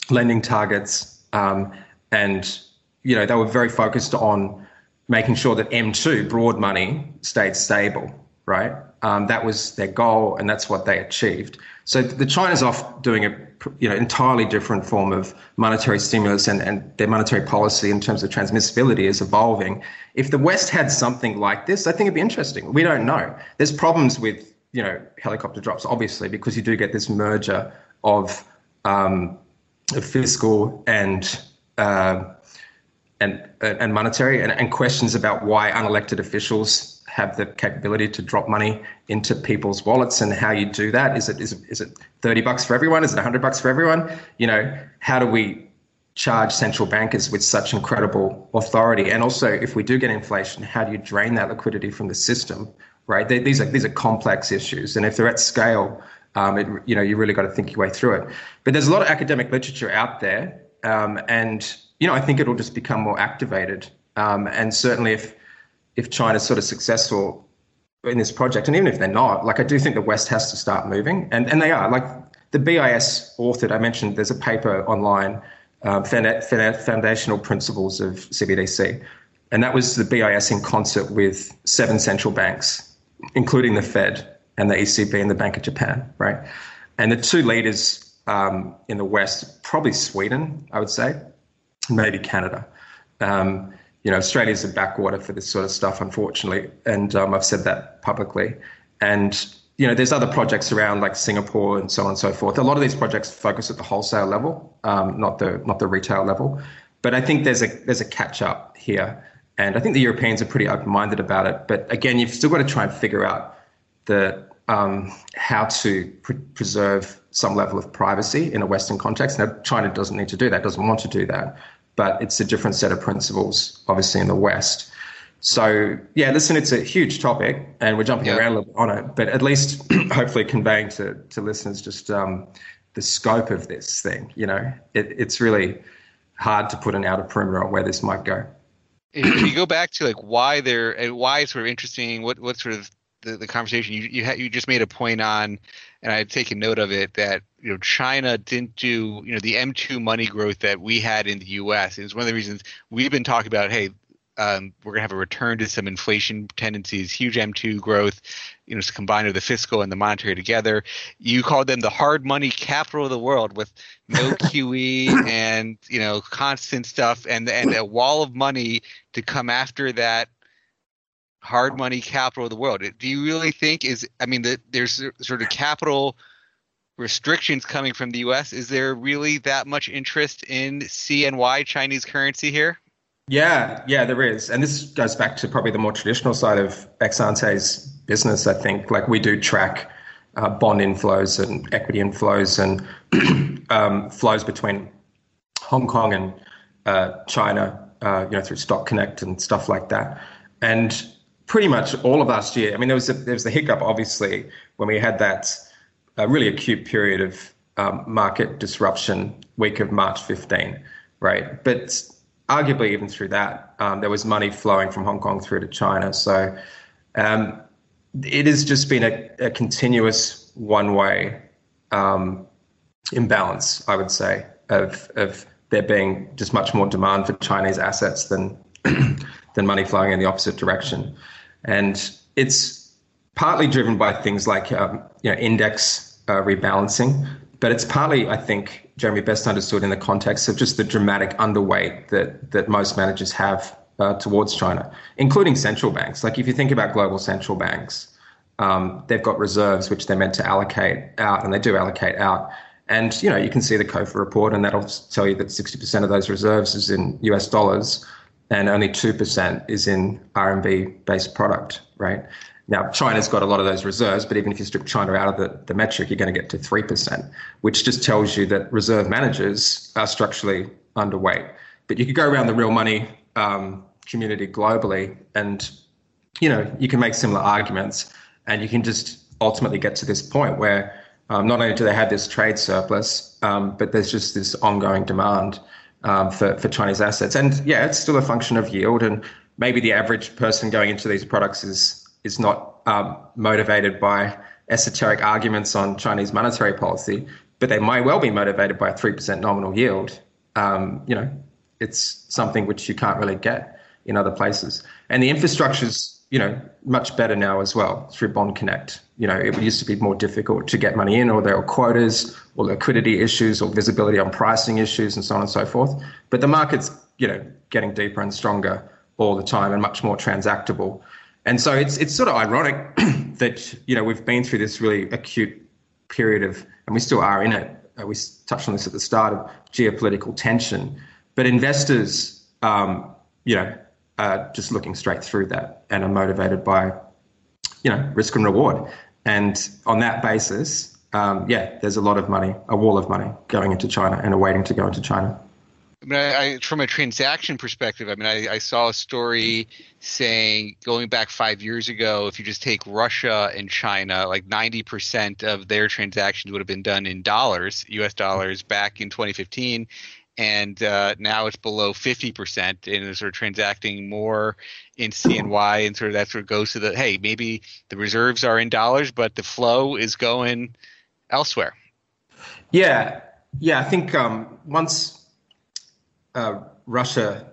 lending targets. Um, and, you know, they were very focused on making sure that M2, broad money, stayed stable, right? Um, that was their goal, and that's what they achieved. So the China's off doing a you know entirely different form of monetary stimulus and, and their monetary policy in terms of transmissibility is evolving. If the West had something like this, I think it'd be interesting. We don't know. There's problems with you know helicopter drops, obviously, because you do get this merger of, um, fiscal and uh, and and monetary and, and questions about why unelected officials have the capability to drop money into people's wallets and how you do that. Is it is it, is it 30 bucks for everyone? Is it 100 bucks for everyone? You know, how do we charge central bankers with such incredible authority? And also, if we do get inflation, how do you drain that liquidity from the system? Right? They, these are these are complex issues, and if they're at scale, um, it, you know, you really got to think your way through it. But there's a lot of academic literature out there, um, and you know, I think it'll just become more activated. Um, and certainly, if if China's sort of successful in this project, and even if they're not, like I do think the West has to start moving, and and they are. Like the BIS authored, I mentioned, there's a paper online, um, foundational principles of CBDC, and that was the BIS in concert with seven central banks, including the Fed and the ECB and the Bank of Japan, right? And the two leaders um, in the West, probably Sweden, I would say, maybe Canada. Um, you know, Australia's a backwater for this sort of stuff, unfortunately, and um, I've said that publicly. And you know, there's other projects around like Singapore and so on and so forth. A lot of these projects focus at the wholesale level, um, not the not the retail level. But I think there's a there's a catch up here, and I think the Europeans are pretty open minded about it. But again, you've still got to try and figure out the um, how to pre- preserve some level of privacy in a Western context. Now, China doesn't need to do that, doesn't want to do that but it's a different set of principles, obviously, in the West. So, yeah, listen, it's a huge topic and we're jumping yeah. around a little bit on it, but at least hopefully conveying to, to listeners just um, the scope of this thing. You know, it, it's really hard to put an outer perimeter on where this might go. If you go back to like why they're why it's sort of interesting, what what sort of the, the conversation you you, ha- you just made a point on, and I've taken note of it that you know China didn't do you know the M2 money growth that we had in the U.S. It's one of the reasons we've been talking about. Hey, um, we're going to have a return to some inflation tendencies, huge M2 growth, you know, combined with the fiscal and the monetary together. You called them the hard money capital of the world with no QE and, you know, constant stuff and, and a wall of money to come after that hard money capital of the world. Do you really think is I mean that there's sort of capital restrictions coming from the US. Is there really that much interest in CNY Chinese currency here? Yeah, yeah, there is. And this goes back to probably the more traditional side of Exante's business, I think. Like we do track uh, bond inflows and equity inflows and um, flows between Hong Kong and uh, China, uh, you know, through Stock Connect and stuff like that. And pretty much all of last year. I mean, there was a, there was the hiccup, obviously, when we had that uh, really acute period of um, market disruption, week of March 15, right? But arguably, even through that, um, there was money flowing from Hong Kong through to China. So um, it has just been a, a continuous one-way um, imbalance, I would say, of of there being just much more demand for Chinese assets than than money flowing in the opposite direction. And it's partly driven by things like um, you know index uh, rebalancing, but it's partly, I think, Jeremy best understood in the context of just the dramatic underweight that that most managers have uh, towards China, including central banks. Like if you think about global central banks, um, they've got reserves which they're meant to allocate out, and they do allocate out. And you know you can see the COFER report, and that'll tell you that 60% of those reserves is in US dollars and only 2% is in RMB based product, right? Now, China's got a lot of those reserves, but even if you strip China out of the, the metric, you're going to get to 3%, which just tells you that reserve managers are structurally underweight. But you could go around the real money um, community globally and, you know, you can make similar arguments and you can just ultimately get to this point where um, not only do they have this trade surplus, um, but there's just this ongoing demand um, for, for Chinese assets. And yeah, it's still a function of yield. And maybe the average person going into these products is is not um, motivated by esoteric arguments on Chinese monetary policy, but they might well be motivated by a three percent nominal yield. Um, you know, it's something which you can't really get in other places. And the infrastructure's you know much better now as well through Bond Connect. You know, it used to be more difficult to get money in, or there were quotas, or liquidity issues, or visibility on pricing issues, and so on and so forth. But the market's, you know, getting deeper and stronger all the time, and much more transactable. And so it's it's sort of ironic that you know we've been through this really acute period of, and we still are in it. Uh, we touched on this at the start of geopolitical tension, but investors, um, you know, are just looking straight through that and are motivated by, you know, risk and reward. And on that basis, um, yeah, there's a lot of money, a wall of money going into China and awaiting to go into China. I mean, I, I, from a transaction perspective, I mean, I, I, saw a story saying going back five years ago, if you just take Russia and China, like 90% of their transactions would have been done in dollars, US dollars, back in 2015. And uh, now it's below 50%, and they're sort of transacting more in CNY, and sort of that sort of goes to the hey, maybe the reserves are in dollars, but the flow is going elsewhere. Yeah, yeah, I think um, once uh, Russia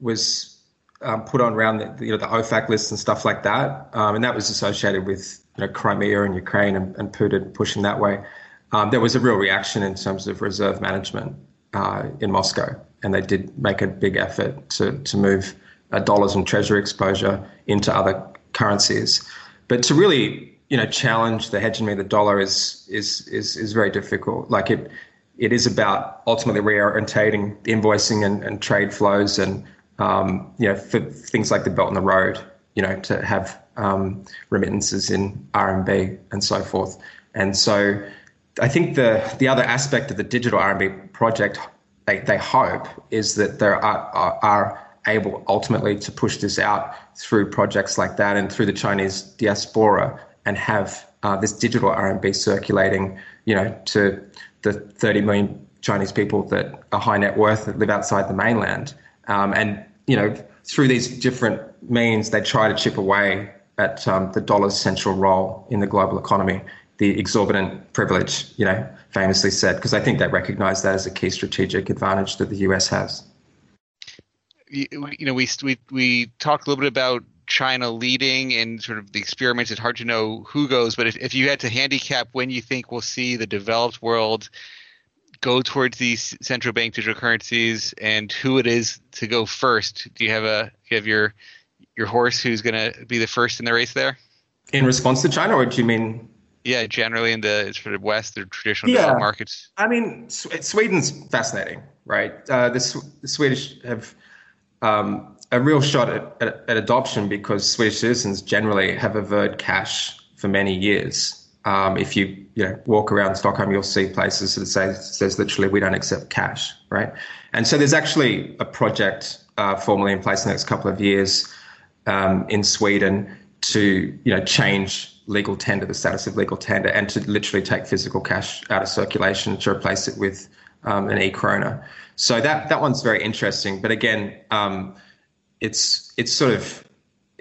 was um, put on around the you know the OFAC list and stuff like that, um, and that was associated with you know Crimea and Ukraine and, and Putin pushing that way. Um, there was a real reaction in terms of reserve management uh, in Moscow, and they did make a big effort to to move uh, dollars and treasury exposure into other currencies. But to really you know challenge the hegemony of the dollar is is is is very difficult. Like it it is about ultimately reorientating invoicing and, and trade flows and um, you know for things like the Belt and the Road, you know, to have um, remittances in RMB and so forth. And so I think the the other aspect of the digital RMB project they, they hope is that there are, are, are able ultimately to push this out through projects like that and through the Chinese diaspora and have uh, this digital RMB circulating, you know, to the 30 million Chinese people that are high net worth that live outside the mainland. Um, and, you know, through these different means, they try to chip away at um, the dollar's central role in the global economy, the exorbitant privilege, you know, famously said, because I think they recognize that as a key strategic advantage that the US has. You, you know, we, we, we talked a little bit about China leading and sort of the experiments. It's hard to know who goes, but if, if you had to handicap when you think we'll see the developed world go towards these central bank digital currencies and who it is to go first, do you have a you have your your horse who's going to be the first in the race there? In response to China, or do you mean? Yeah, generally in the sort of West, the traditional yeah. markets. I mean, Sweden's fascinating, right? Uh, the, the Swedish have um, a real shot at, at, at, adoption because Swedish citizens generally have averred cash for many years. Um, if you you know walk around Stockholm, you'll see places that say says literally we don't accept cash, right? And so there's actually a project uh, formally in place in the next couple of years um, in Sweden to you know change legal tender, the status of legal tender, and to literally take physical cash out of circulation to replace it with um, an e-krona. So that that one's very interesting. But again, um, it's it's sort of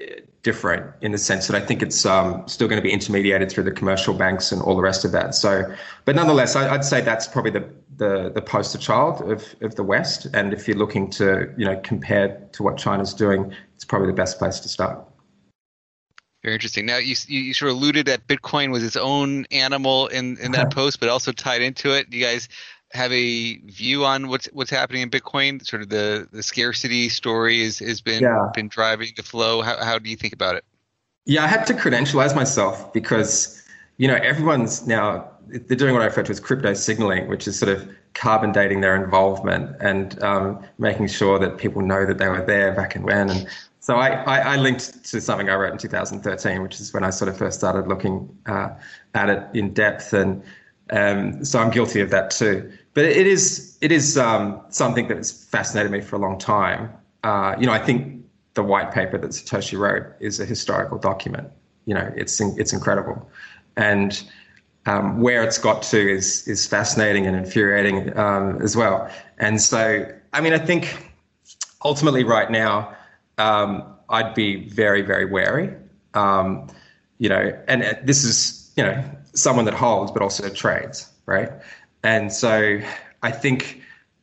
uh, different in the sense that I think it's um, still going to be intermediated through the commercial banks and all the rest of that. So, but nonetheless, I, would say that's probably the, the the poster child of of the West. And if you're looking to you know compare to what China's doing, it's probably the best place to start. Very interesting. Now you you sort of alluded that Bitcoin was its own animal in in that post, but also tied into it. You guys have a view on what's what's happening in Bitcoin? Sort of the, the scarcity story is, has been yeah. been driving the flow. How how do you think about it? Yeah, I had to credentialize myself because you know everyone's now they're doing what I refer to as crypto signaling, which is sort of carbon dating their involvement and um, making sure that people know that they were there back and when. And so I, I, I, linked to something I wrote in 2013, which is when I sort of first started looking uh, at it in depth. And um, so I'm guilty of that too. But it is it is um, something that has fascinated me for a long time. Uh, you know, I think the white paper that Satoshi wrote is a historical document. You know, it's it's incredible, and um, where it's got to is is fascinating and infuriating um, as well. And so, I mean, I think ultimately, right now, um, I'd be very very wary. Um, you know, and uh, this is you know someone that holds but also trades, right? And so I think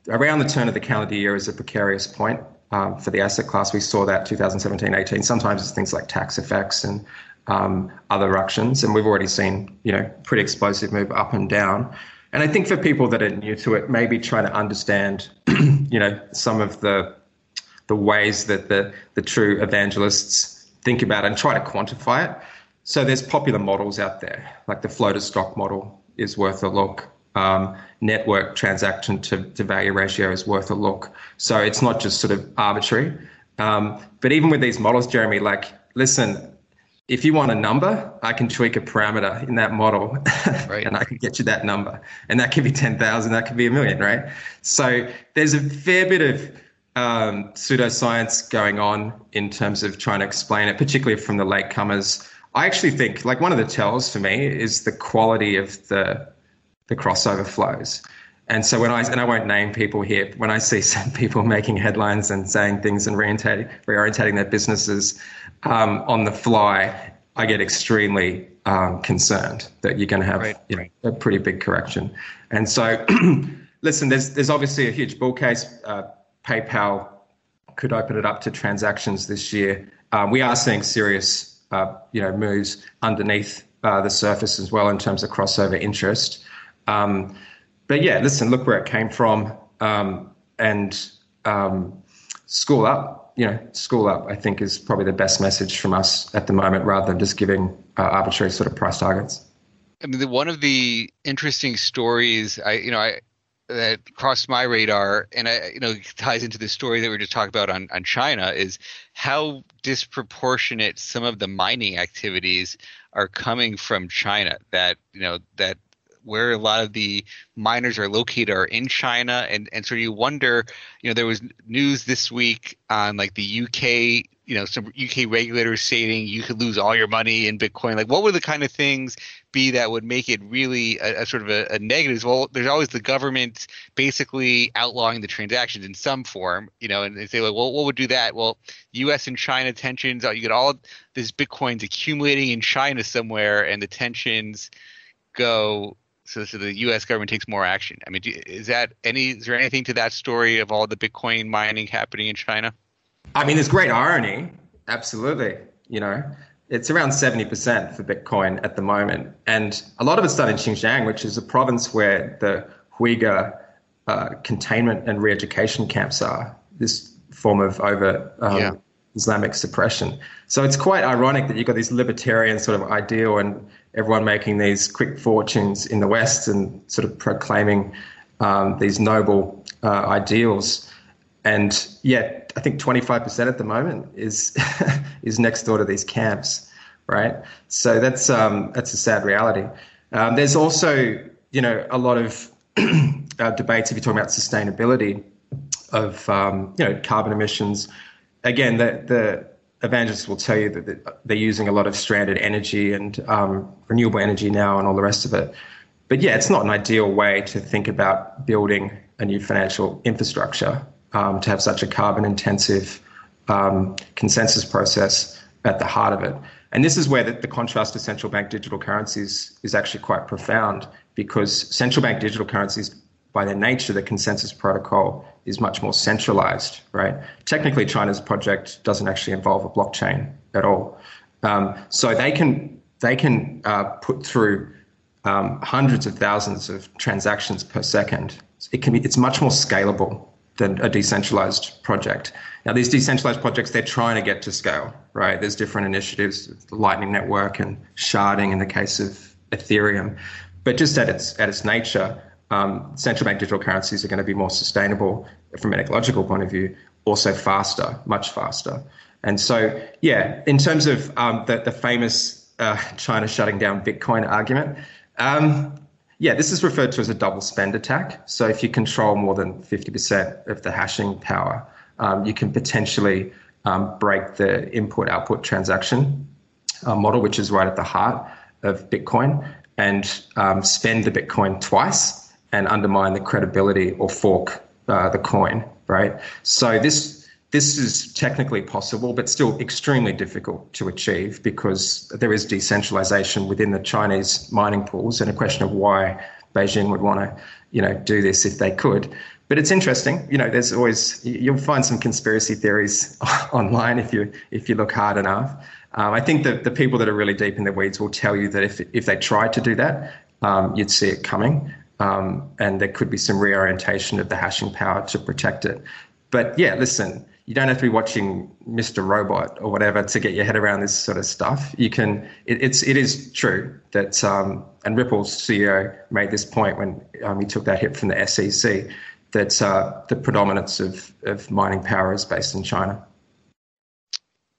around the turn of the calendar year is a precarious point um, for the asset class. We saw that 2017 18. Sometimes it's things like tax effects and um, other ructions, and we've already seen you know pretty explosive move up and down. And I think for people that are new to it, maybe trying to understand, you know, some of the the ways that the the true evangelists think about it and try to quantify it. So there's popular models out there, like the float floater stock model is worth a look. Um, network transaction to, to value ratio is worth a look. So it's not just sort of arbitrary. Um, but even with these models, Jeremy, like, listen, if you want a number, I can tweak a parameter in that model right. and I can get you that number. And that could be 10,000, that could be a million, right? So there's a fair bit of um, pseudoscience going on in terms of trying to explain it, particularly from the latecomers. I actually think, like, one of the tells for me is the quality of the the crossover flows. And so when I and I won't name people here, when I see some people making headlines and saying things and reorientating, reorientating their businesses um, on the fly, I get extremely um, concerned that you're going to have right. you know, a pretty big correction. And so, listen, there's there's obviously a huge bull case. Uh, PayPal could open it up to transactions this year. Uh, we are seeing serious, uh, you know, moves underneath uh, the surface as well in terms of crossover interest. Um, but yeah, listen, look where it came from, um, and um, school up. You know, school up. I think is probably the best message from us at the moment, rather than just giving uh, arbitrary sort of price targets. I mean, the, one of the interesting stories, I you know, I that crossed my radar, and I you know ties into the story that we were just talking about on on China is how disproportionate some of the mining activities are coming from China. That you know that where a lot of the miners are located are in China, and and so you wonder, you know, there was news this week on like the UK, you know, some UK regulators saying you could lose all your money in Bitcoin. Like, what would the kind of things be that would make it really a, a sort of a, a negative? Well, there's always the government basically outlawing the transactions in some form, you know, and they say, like, well, what would do that? Well, U.S. and China tensions, you get all this Bitcoins accumulating in China somewhere, and the tensions go so, so the U.S. government takes more action. I mean, is that any? Is there anything to that story of all the Bitcoin mining happening in China? I mean, there's great irony. Absolutely, you know, it's around seventy percent for Bitcoin at the moment, and a lot of it's done in Xinjiang, which is a province where the Uyghur uh, containment and re-education camps are. This form of over um, yeah. Islamic suppression. So it's quite ironic that you've got this libertarian sort of ideal and everyone making these quick fortunes in the West and sort of proclaiming um, these noble uh, ideals. And yet, I think 25% at the moment is is next door to these camps, right? So that's um, that's a sad reality. Um, there's also, you know, a lot of uh, debates if you're talking about sustainability of, um, you know, carbon emissions. Again, the the evangelists will tell you that they're using a lot of stranded energy and um, renewable energy now and all the rest of it. But yeah, it's not an ideal way to think about building a new financial infrastructure um, to have such a carbon intensive um, consensus process at the heart of it. And this is where the, the contrast to central bank digital currencies is actually quite profound because central bank digital currencies by their nature, the consensus protocol is much more centralized, right? Technically, China's project doesn't actually involve a blockchain at all. Um, so they can they can uh, put through um, hundreds of thousands of transactions per second. It can be it's much more scalable than a decentralized project. Now, these decentralized projects, they're trying to get to scale, right? There's different initiatives, the Lightning Network and sharding in the case of Ethereum. But just at its at its nature, um, central bank digital currencies are going to be more sustainable from an ecological point of view, also faster, much faster. And so, yeah, in terms of um, the, the famous uh, China shutting down Bitcoin argument, um, yeah, this is referred to as a double spend attack. So if you control more than 50% of the hashing power, um, you can potentially um, break the input output transaction uh, model, which is right at the heart of Bitcoin, and um, spend the Bitcoin twice and undermine the credibility or fork uh, the coin, right? So this this is technically possible, but still extremely difficult to achieve because there is decentralization within the Chinese mining pools, and a question of why Beijing would want to, you know, do this if they could. But it's interesting, you know. There's always you'll find some conspiracy theories online if you if you look hard enough. Um, I think that the people that are really deep in the weeds will tell you that if if they tried to do that, um, you'd see it coming, um, and there could be some reorientation of the hashing power to protect it. But yeah, listen, you don't have to be watching Mr. Robot or whatever to get your head around this sort of stuff. You can. It, it's it is true that um, and Ripple's CEO made this point when um, he took that hit from the SEC that uh, the predominance of of mining power is based in China.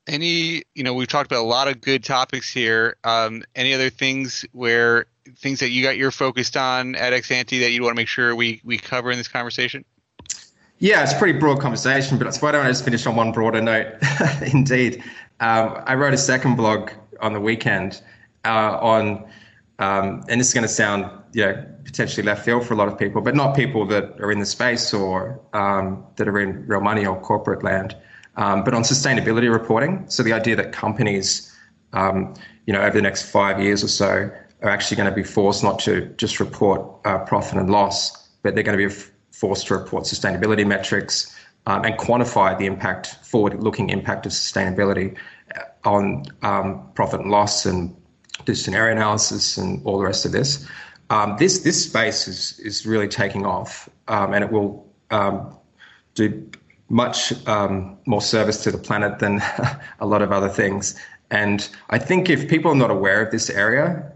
Any, you know, we've talked about a lot of good topics here. Um, any other things where things that you got you're focused on at Exante that you want to make sure we we cover in this conversation? Yeah, it's a pretty broad conversation, but why don't I just finish on one broader note? Indeed, um, I wrote a second blog on the weekend uh, on, um, and this is going to sound, you know, potentially left field for a lot of people, but not people that are in the space or um, that are in real money or corporate land, um, but on sustainability reporting. So the idea that companies, um, you know, over the next five years or so, are actually going to be forced not to just report uh, profit and loss, but they're going to be forced to report sustainability metrics um, and quantify the impact, forward-looking impact of sustainability uh, on um, profit and loss and do scenario analysis and all the rest of this. Um, this this space is is really taking off, um, and it will um, do much um, more service to the planet than a lot of other things. And I think if people are not aware of this area,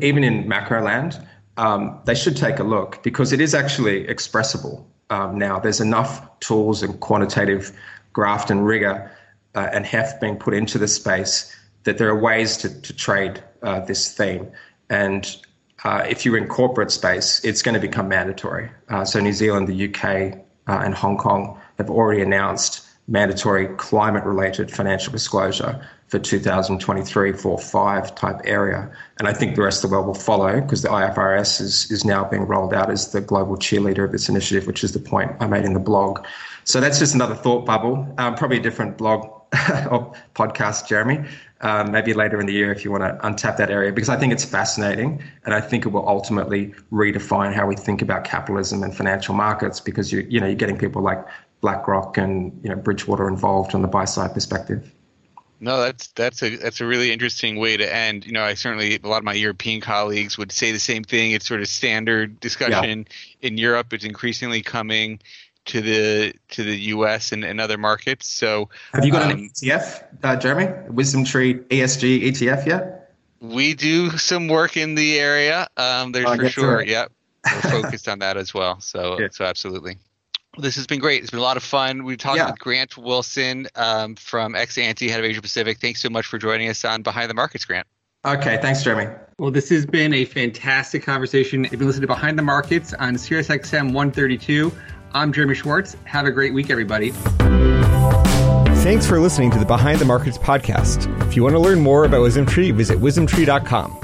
even in macro land, um, they should take a look because it is actually expressible um, now. There's enough tools and quantitative graft and rigor uh, and heft being put into the space that there are ways to, to trade uh, this theme. And uh, if you're in corporate space, it's going to become mandatory. Uh, so New Zealand, the UK, uh, and Hong Kong have already announced mandatory climate related financial disclosure for 2023 4 5 type area. And I think the rest of the world will follow because the IFRS is, is now being rolled out as the global cheerleader of this initiative, which is the point I made in the blog. So that's just another thought bubble, um, probably a different blog or podcast, Jeremy. Um, maybe later in the year if you want to untap that area because I think it's fascinating and I think it will ultimately redefine how we think about capitalism and financial markets because you you know you're getting people like BlackRock and you know Bridgewater involved on the buy side perspective. No, that's that's a that's a really interesting way to end. You know, I certainly a lot of my European colleagues would say the same thing. It's sort of standard discussion yeah. in Europe. It's increasingly coming to the to the U.S. and, and other markets. So, have you got um, an ETF, uh, Jeremy? WisdomTree ESG ETF yet? We do some work in the area. Um, there's oh, for sure. Yep, we're focused on that as well. So, yeah. so absolutely. This has been great. It's been a lot of fun. We've talked yeah. with Grant Wilson um, from Exante, head of Asia Pacific. Thanks so much for joining us on Behind the Markets, Grant. Okay, thanks, Jeremy. Well, this has been a fantastic conversation. If you listen to Behind the Markets on SiriusXM 132, I'm Jeremy Schwartz. Have a great week, everybody. Thanks for listening to the Behind the Markets podcast. If you want to learn more about WisdomTree, visit wisdomtree.com.